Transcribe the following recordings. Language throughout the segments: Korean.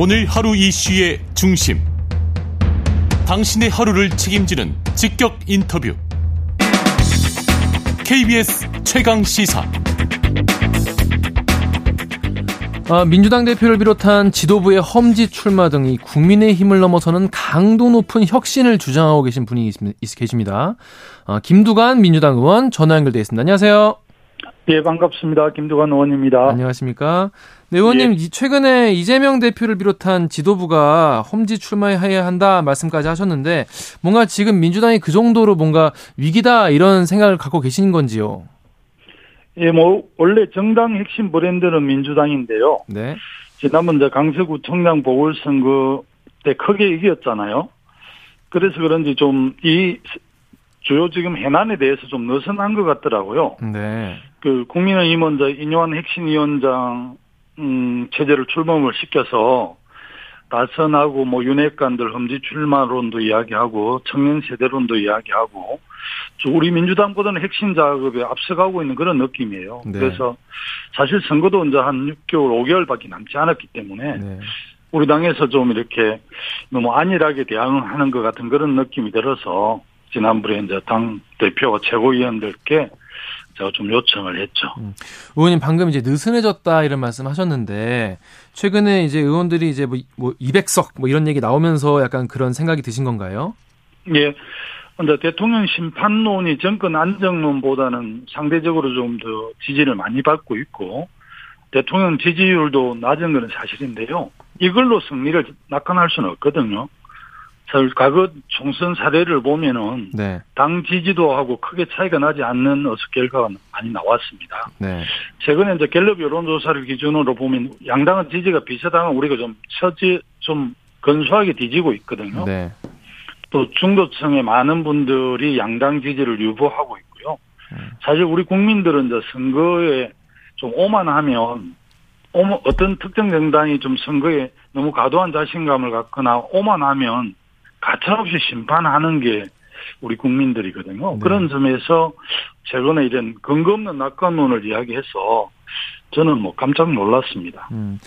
오늘 하루 이슈의 중심. 당신의 하루를 책임지는 직격 인터뷰. KBS 최강 시사. 아, 민주당 대표를 비롯한 지도부의 험지 출마 등이 국민의 힘을 넘어서는 강도 높은 혁신을 주장하고 계신 분이 있, 있, 계십니다. 아, 김두관 민주당 의원 전화 연결돼 있습니다. 안녕하세요. 예, 반갑습니다. 김두관 의원입니다. 안녕하십니까. 네, 의원님, 예. 최근에 이재명 대표를 비롯한 지도부가 험지 출마해야 한다 말씀까지 하셨는데, 뭔가 지금 민주당이 그 정도로 뭔가 위기다 이런 생각을 갖고 계신 건지요? 예, 뭐, 원래 정당 핵심 브랜드는 민주당인데요. 네. 지난번 이제 강서구 청량 보궐선거 때 크게 이겼잖아요. 그래서 그런지 좀 이 주요 지금 해난에 대해서 좀 느슨한 것 같더라고요. 네. 그 국민의힘은 이제 인요한 핵심위원장 음, 체제를 출범을 시켜서 다선하고 뭐 윤핵관들 험지 출마론도 이야기하고 청년 세대론도 이야기하고 우리 민주당보다는 핵심 작업에 앞서가고 있는 그런 느낌이에요. 네. 그래서 사실 선거도 이제 한 6개월, 5개월밖에 남지 않았기 때문에 네. 우리 당에서 좀 이렇게 너무 안일하게 대응하는 것 같은 그런 느낌이 들어서 지난번에 이제 당 대표와 최고위원들께 제가 좀 요청을 했죠. 음. 의원님 방금 이제 느슨해졌다 이런 말씀 하셨는데 최근에 이제 의원들이 이제 뭐, 뭐 200석 뭐 이런 얘기 나오면서 약간 그런 생각이 드신 건가요? 예. 근데 대통령 심판론이 정권 안정론보다는 상대적으로 좀 더 지지를 많이 받고 있고 대통령 지지율도 낮은 것은 사실인데요. 이걸로 승리를 낙관할 수는 없거든요. 과거 총선 사례를 보면은 네. 당 지지도하고 크게 차이가 나지 않는 어서 결과가 많이 나왔습니다. 네. 최근에 이제 갤럽 여론조사를 기준으로 보면 양당은 지지가 비슷한 우리가 좀 처지 좀 근소하게 뒤지고 있거든요. 네. 또 중도층의 많은 분들이 양당 지지를 유보하고 있고요. 음. 사실 우리 국민들은 이제 선거에 좀 오만하면 어떤 특정 정당이 좀 선거에 너무 과도한 자신감을 갖거나 오만하면 가차없이 심판하는 게 우리 국민들이거든요. 네. 그런 점에서 최근에 이런 근거 없는 낙관론을 이야기해서 저는 뭐 깜짝 놀랐습니다. 음.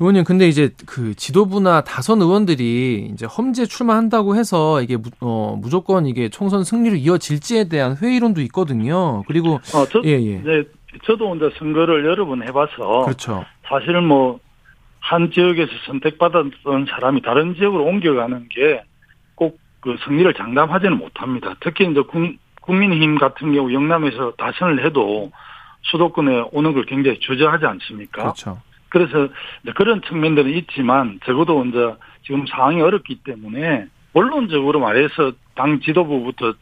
의원님, 근데 이제 그 지도부나 다선 의원들이 이제 험지에 출마한다고 해서 이게 무, 어, 무조건 이게 총선 승리로 이어질지에 대한 회의론도 있거든요. 그리고 어, 저, 예, 예. 네, 저도 이제 선거를 여러 번 해봐서 그렇죠. 사실은 뭐한 지역에서 선택받았던 사람이 다른 지역으로 옮겨가는 게 그 승리를 장담하지는 못합니다. 특히 이제 국민힘 같은 경우 영남에서 다선을 해도 수도권에 오는 걸 굉장히 주저하지 않습니까? 그렇죠. 그래서 그런 측면들은 있지만 적어도 이제 지금 상황이 어렵기 때문에 원론적으로 말해서 당 지도부부터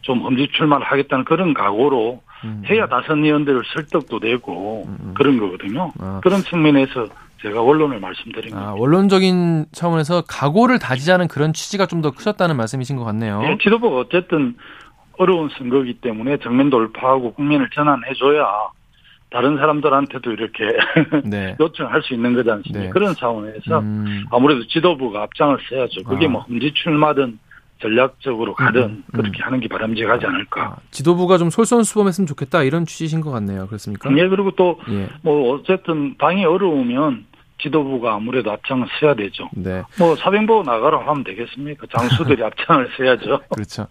좀 험지 출마를 하겠다는 그런 각오로 음. 해야 다선 의원들을 설득도 되고 음. 음. 그런 거거든요. 아. 그런 측면에서 제가 원론을 말씀드린 아, 원론적인 차원에서 각오를 다지자는 그런 취지가 좀 더 크셨다는 말씀이신 것 같네요. 네, 지도부가 어쨌든 어려운 선거이기 때문에 정면 돌파하고 국민을 전환해줘야 다른 사람들한테도 이렇게 네. 요청할 수 있는 거지 않습니까? 네. 그런 차원에서 음. 아무래도 지도부가 앞장을 써야죠. 그게 아. 뭐 험지 출마든 전략적으로 가든 음, 음. 그렇게 하는 게 바람직하지 않을까. 아, 지도부가 좀 솔선수범했으면 좋겠다 이런 취지신 것 같네요. 그렇습니까? 예, 그리고 또뭐 예. 뭐 어쨌든 당이 어려우면 지도부가 아무래도 앞장을 서야 되죠. 네. 뭐 사병보 나가라 하면 되겠습니까? 장수들이 앞장을 서야죠. 그렇죠.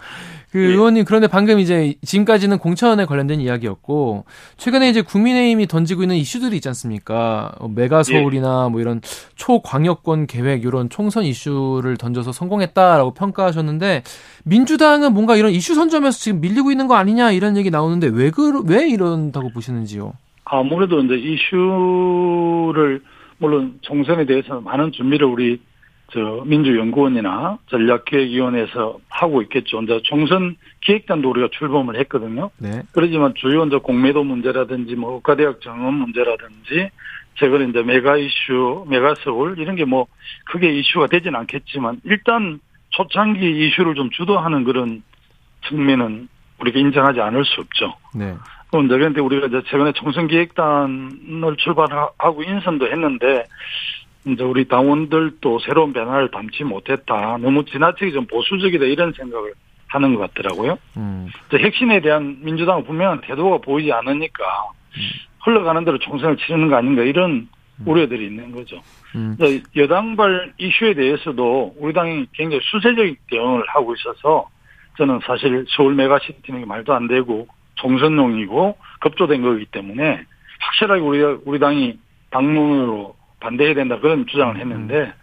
그 예. 의원님 그런데 방금 이제 지금까지는 공천에 관련된 이야기였고 최근에 이제 국민의힘이 던지고 있는 이슈들이 있지 않습니까? 어, 메가 서울이나 예. 뭐 이런 초광역권 계획 이런 총선 이슈를 던져서 성공했다라고 평가하셨는데 민주당은 뭔가 이런 이슈 선점에서 지금 밀리고 있는 거 아니냐 이런 얘기 나오는데 왜 그 왜 이런다고 보시는지요? 아무래도 이제 이슈를 물론 총선에 대해서 많은 준비를 우리 저 민주연구원이나 전략기획위원회에서 하고 있겠죠. 이제 총선 기획단도 우리가 출범을 했거든요. 네. 그러지만 주요 이제 공매도 문제라든지 뭐 의과대학 정원 문제라든지 최근에 이제 메가 이슈, 메가 서울 이런 게 뭐 크게 이슈가 되지는 않겠지만 일단 초창기 이슈를 좀 주도하는 그런 측면은 우리가 인정하지 않을 수 없죠. 네. 그런데 우리가 이제 최근에 총선기획단을 출발하고 인선도 했는데 이제 우리 당원들도 새로운 변화를 담지 못했다. 너무 지나치게 좀 보수적이다 이런 생각을 하는 것 같더라고요. 음. 핵심에 대한 민주당은 분명한 태도가 보이지 않으니까 음. 흘러가는 대로 총선을 치르는 거 아닌가 이런 우려들이 있는 거죠. 음. 여당발 이슈에 대해서도 우리 당이 굉장히 수세적인 대응을 하고 있어서 저는 사실 서울 메가시티는 말도 안 되고 총선용이고 급조된 거기 때문에 확실하게 우리 우리 당이 당론으로 반대해야 된다 그런 주장을 했는데 음.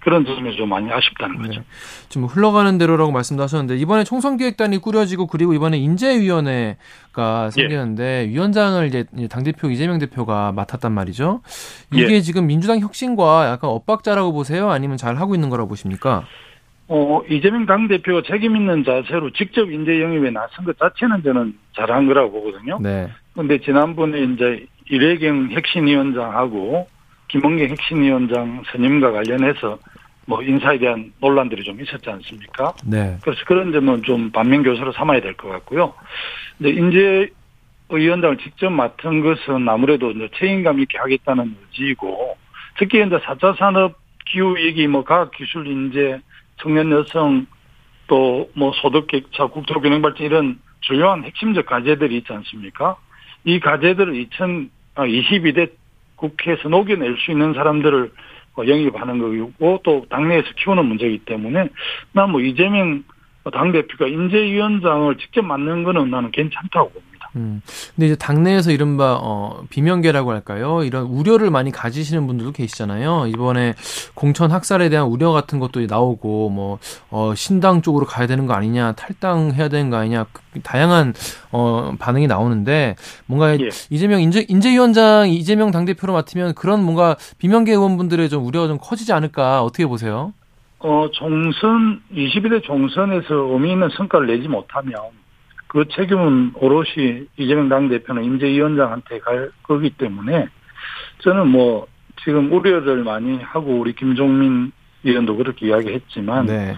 그런 점이 좀 많이 아쉽다는 거죠. 네. 지금 흘러가는 대로라고 말씀도 하셨는데 이번에 총선기획단이 꾸려지고 그리고 이번에 인재위원회가 생기는데 예. 위원장을 이제 당 대표 이재명 대표가 맡았단 말이죠. 이게 예. 지금 민주당 혁신과 약간 엇박자라고 보세요? 아니면 잘 하고 있는 거라고 보십니까? 어, 이재명 당대표가 책임 있는 자세로 직접 인재 영입에 나선 것 자체는 저는 잘한 거라고 보거든요. 네. 근데 지난번에 이제 이래경 혁신위원장하고 김원경 혁신위원장 선임과 관련해서 뭐 인사에 대한 논란들이 좀 있었지 않습니까? 네. 그래서 그런 점은 좀 반면 교사로 삼아야 될 것 같고요. 근데 인재 위원장을 직접 맡은 것은 아무래도 이제 책임감 있게 하겠다는 의지이고 특히 이제 4차 산업 기후 얘기 뭐 과학 기술 인재 청년 여성 또 뭐 소득 격차 국토 균형 발전 이런 주요한 핵심적 과제들이 있지 않습니까? 이 과제들을 2022대 국회에서 녹여낼 수 있는 사람들을 영입하는 거고 또 당내에서 키우는 문제이기 때문에 난뭐 이재명 당 대표가 인재위원장을 직접 맡는 거는 나는 괜찮다고. 음. 근데 이제 당내에서 이른바 어 비명계라고 할까요? 이런 우려를 많이 가지시는 분들도 계시잖아요. 이번에 공천 학살에 대한 우려 같은 것도 나오고 뭐어 신당 쪽으로 가야 되는 거 아니냐, 탈당해야 되는 거 아니냐, 다양한 어 반응이 나오는데 뭔가 예. 이재명 인재 인재위원장 이재명 당 대표로 맡으면 그런 뭔가 비명계 의원분들의 좀 우려가 좀 커지지 않을까 어떻게 보세요? 어 총선 22대 총선에서 의미 있는 성과를 내지 못하면 그 책임은 오롯이 이재명 당대표는 임재위원장한테 갈 거기 때문에 저는 뭐 지금 우려를 많이 하고 우리 김종민 의원도 그렇게 이야기했지만 네.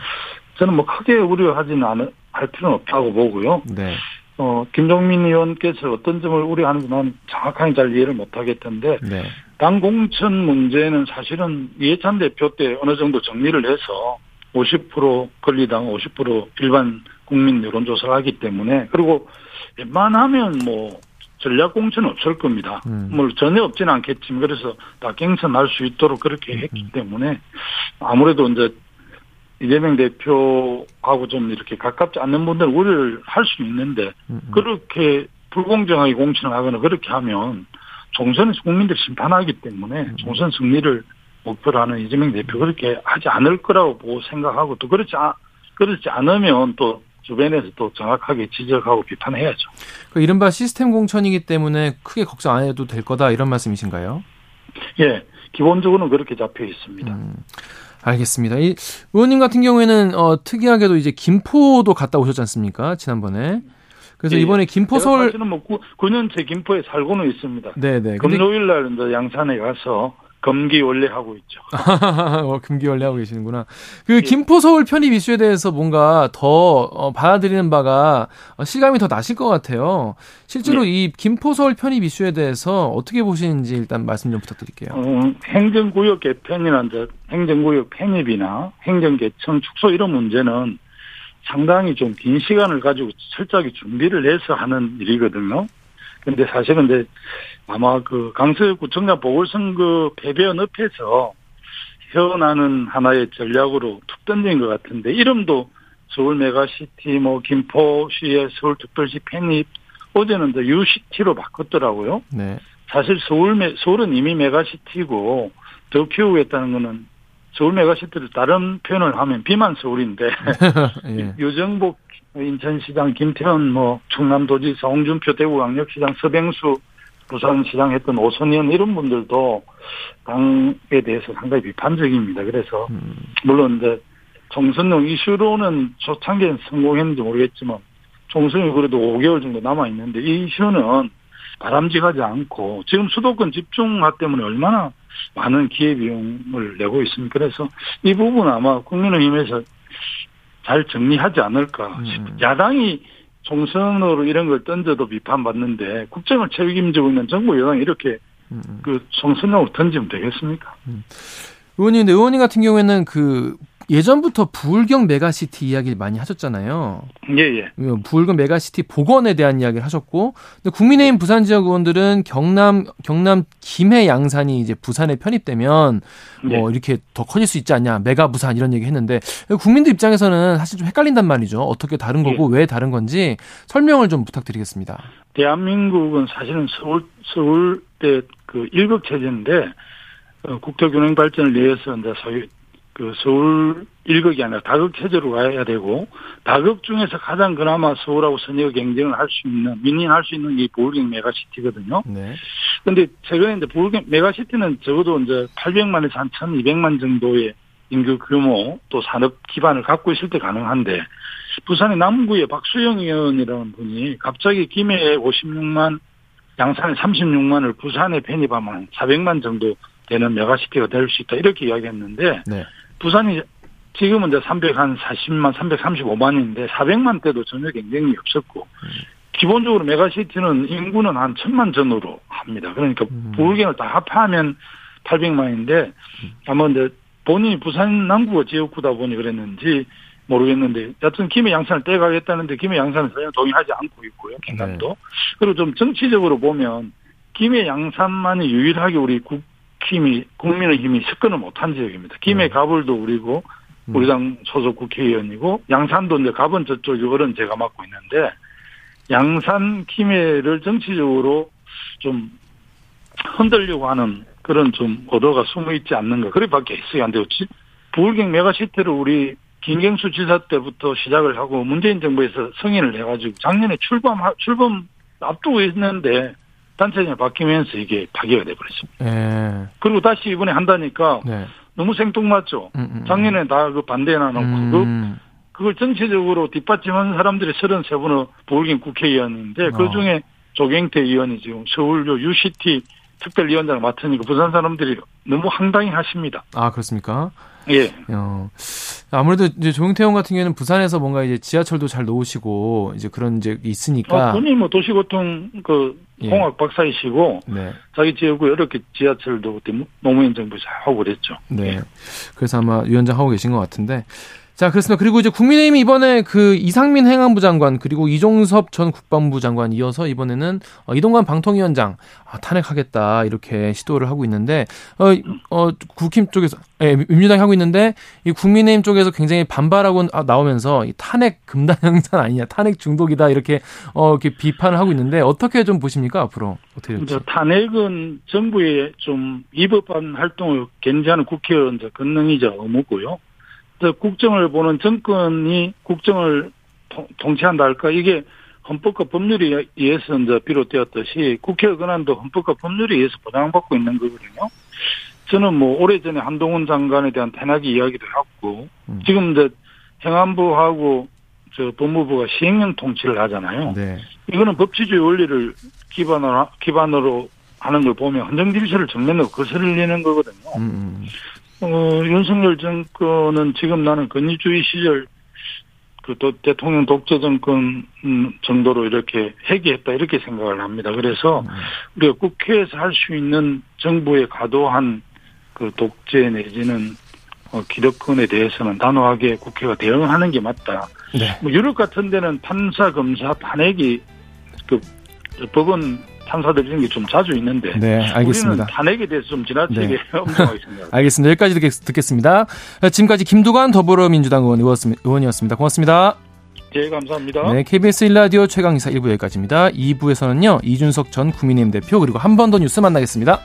저는 뭐 크게 우려하지는 않을 할 필요는 없다고 보고요. 네. 어, 김종민 의원께서 어떤 점을 우려하는지 난 정확하게 잘 이해를 못 하겠던데, 네. 당 공천 문제는 사실은 이해찬 대표 때 어느 정도 정리를 해서 50% 권리당 50% 일반 국민 여론조사를 하기 때문에 그리고 웬만하면 뭐 전략 공천 없을 겁니다. 음. 뭐 전혀 없지는 않겠지만 그래서 다 갱선할 수 있도록 그렇게 음, 했기 음. 때문에 아무래도 이제 이재명 대표하고 좀 이렇게 가깝지 않는 분들은 우려를 할 수 있는데 음, 음. 그렇게 불공정하게 공천을 하거나 그렇게 하면 총선에서 국민들이 심판하기 때문에 음. 총선 승리를 목표로 하는 이재명 대표 그렇게 하지 않을 거라고 보고 생각하고 또 그렇지 아, 그렇지 않으면 또 주변에서 또 정확하게 지적하고 비판해야죠. 그 이른바 시스템 공천이기 때문에 크게 걱정 안 해도 될 거다 이런 말씀이신가요? 예, 기본적으로는 그렇게 잡혀 있습니다. 음, 알겠습니다. 이 의원님 같은 경우에는 어, 특이하게도 이제 김포도 갔다 오셨지 않습니까? 지난번에. 그래서 예, 이번에 김포 서울 사실은 뭐 9, 년째 김포에 살고는 있습니다. 네네. 금요일 날 이제 양산에 가서 금기 원래 하고 있죠. 어, 금기 원래 하고 계시는구나. 그 예. 김포 서울 편입 이슈에 대해서 뭔가 더 어, 받아들이는 바가 어, 실감이 더 나실 것 같아요. 실제로 예. 이 김포 서울 편입 이슈에 대해서 어떻게 보시는지 일단 말씀 좀 부탁드릴게요. 어, 행정구역 개편이나 행정구역 편입이나 행정개청 축소 이런 문제는 상당히 좀 긴 시간을 가지고 철저하게 준비를 해서 하는 일이거든요. 근데 사실은 이제 아마 그 강서구청장 보궐선거 패배 여파에서 헤어나는 하나의 전략으로 툭 던진 것 같은데 이름도 서울 메가시티 뭐 김포시의 서울특별시 편입 어제는 또 New City로 바꿨더라고요. 네. 사실 서울 메, 서울은 이미 메가시티고 더 키우겠다는 거는 서울 메가시티를 다른 표현을 하면 비만 서울인데 예. 유정복 인천시장 김태현 뭐 충남도지사 홍준표 대구광역시장 서병수 부산시장 했던 오선현 이런 분들도 당에 대해서 상당히 비판적입니다. 그래서 음. 물론 이제 총선용 이슈로는 초창기엔 성공했는지 모르겠지만 총선이 그래도 5개월 정도 남아 있는데 이 이슈는 바람직하지 않고 지금 수도권 집중화 때문에 얼마나 많은 기회비용을 내고 있습니까? 그래서 이 부분 아마 국민의힘에서 잘 정리하지 않을까. 음. 야당이 총선으로 이런 걸 던져도 비판받는데 국정을 책임지고 있는 정부 여당이 이렇게 음. 그 총선용으로 던지면 되겠습니까? 음. 의원님, 의원님 같은 경우에는 그 예전부터 부울경 메가시티 이야기를 많이 하셨잖아요. 예, 예. 부울경 메가시티 복원에 대한 이야기를 하셨고, 근데 국민의힘 부산 지역 의원들은 경남 경남 김해 양산이 이제 부산에 편입되면 뭐 예. 이렇게 더 커질 수 있지 않냐, 메가 부산 이런 얘기 했는데 국민들 입장에서는 사실 좀 헷갈린단 말이죠. 어떻게 다른 거고 예. 왜 다른 건지 설명을 좀 부탁드리겠습니다. 대한민국은 사실은 서울 서울대 그 일극 체제인데 어, 국토 균형 발전을 위해서 이제 소위 그 서울 일극이 아니라 다극 체제로 가야 되고 다극 중에서 가장 그나마 서울하고 선의의 경쟁을 할 수 있는 민인할 수 있는 이 보울경 메가시티거든요. 네. 근데 최근에 이제 부울경 메가시티는 적어도 이제 800만에서 한 1,200만 정도의 인구 규모 또 산업 기반을 갖고 있을 때 가능한데 부산의 남구의 박수영 의원이라는 분이 갑자기 김해에 56만 양산에 36만을 부산에 편입하면 400만 정도 되는 메가시티가 될 수 있다 이렇게 이야기했는데 네. 부산이 지금은 이제 340만, 335만인데 400만 돼도 전혀 경쟁력이 없었고 음. 기본적으로 메가시티는 인구는 한 천만 전후로 합니다. 그러니까 음. 부울경을 다 합하면 800만인데 아마 이제 본인이 부산 남구가 지역구다 보니 그랬는지 모르겠는데 여튼 김해 양산을 떼가겠다는데 김해 양산은 전혀 동의하지 않고 있고요. 경남도. 네. 그리고 좀 정치적으로 보면 김해 양산만이 유일하게 우리 국 힘이 국민의 힘이 접근을 못한 지역입니다. 김해 네. 가불도 우리고 음. 우리 당 소속 국회의원이고 양산도 이제 가본 저쪽 이거는 제가 맡고 있는데 양산 김해를 정치적으로 좀 흔들려고 하는 그런 좀 의도가 숨어 있지 않는가 그래밖에 있어요 안 되었지 부울경 메가시티를 우리 김경수 지사 때부터 시작을 하고 문재인 정부에서 승인을 해가지고 작년에 출범 출범 앞두고 있는데 단체장이 바뀌면서 이게 파기가 돼버렸습니다. 네. 그리고 다시 이번에 한다니까 네. 너무 생뚱맞죠. 음, 음, 음. 작년에 다 그 반대나 놓고 음. 그, 그걸 정치적으로 뒷받침한 사람들이 33분의 보울경 국회의원인데 그 어. 그 중에 조경태 의원이 지금 서울요 UCT 특별위원장을 맡으니까 부산 사람들이 너무 황당히 하십니다. 아 그렇습니까? 예. 어, 아무래도 이제 조영태 의원 같은 경우에는 부산에서 뭔가 이제 지하철도 잘 놓으시고 이제 그런 이제 있으니까. 아, 본인이 뭐 도시교통 그 예. 공학 박사이시고 네. 자기 지역구 이렇게 지하철도 그때 노무현 정부에서 하고 그랬죠. 네. 예. 그래서 아마 위원장 하고 계신 것 같은데 자, 그렇습니다. 그리고 이제 국민의힘이 이번에 그 이상민 행안부 장관 그리고 이종섭 전 국방부 장관 이어서 이번에는 어, 이동관 방통위원장 아, 탄핵하겠다 이렇게 시도를 하고 있는데 어, 어 국힘 쪽에서 예, 민주당이 하고 있는데 이 국민의힘 쪽에서 굉장히 반발하고 나오면서 이 탄핵 금단 형산 아니냐, 탄핵 중독이다 이렇게 어 이렇게 비판을 하고 있는데 어떻게 좀 보십니까 앞으로 어떻게 될지? 탄핵은 정부의 좀 위법한 활동을 견제하는 국회의원 권능이자 의무고요. 국정을 보는 정권이 국정을 통치한다 할까 이게 헌법과 법률에 의해서 이제 비롯되었듯이 국회 권한도 헌법과 법률에 의해서 보장받고 있는 거거든요. 저는 뭐 오래전에 한동훈 장관에 대한 탄핵 이야기도 했고 음. 지금 이제 행안부하고 저 법무부가 시행령 통치를 하잖아요. 네. 이거는 법치주의 원리를 기반으로 기반으로 하는 걸 보면 헌정 질서를 정면으로 거스르는 거거든요. 음. 음. 어, 윤석열 정권은 지금 나는 권위주의 시절 그 대통령 독재 정권 음, 정도로 이렇게 회귀했다 이렇게 생각을 합니다. 그래서 음. 우리가 국회에서 할 수 있는 정부의 과도한 그 독재 내지는 어, 기득권에 대해서는 단호하게 국회가 대응하는 게 맞다. 네. 뭐 유럽 같은 데는 판사, 검사, 탄핵이 그 법원 판사들 이런 게 좀 자주 있는데 네, 알겠습니다. 우리는 탄핵에 대해서 좀 지나치게 네. 엄정하겠습니다. 알겠습니다. 여기까지 듣겠, 습니다 지금까지 김두관 더불어민주당 의원이었습니다. 고맙습니다. 네, 감사합니다. 네, KBS 1라디오 최강의사 1부 여기까지입니다. 2부에서는요, 이준석 전 국민의힘 대표 그리고 한 번 더 뉴스 만나겠습니다.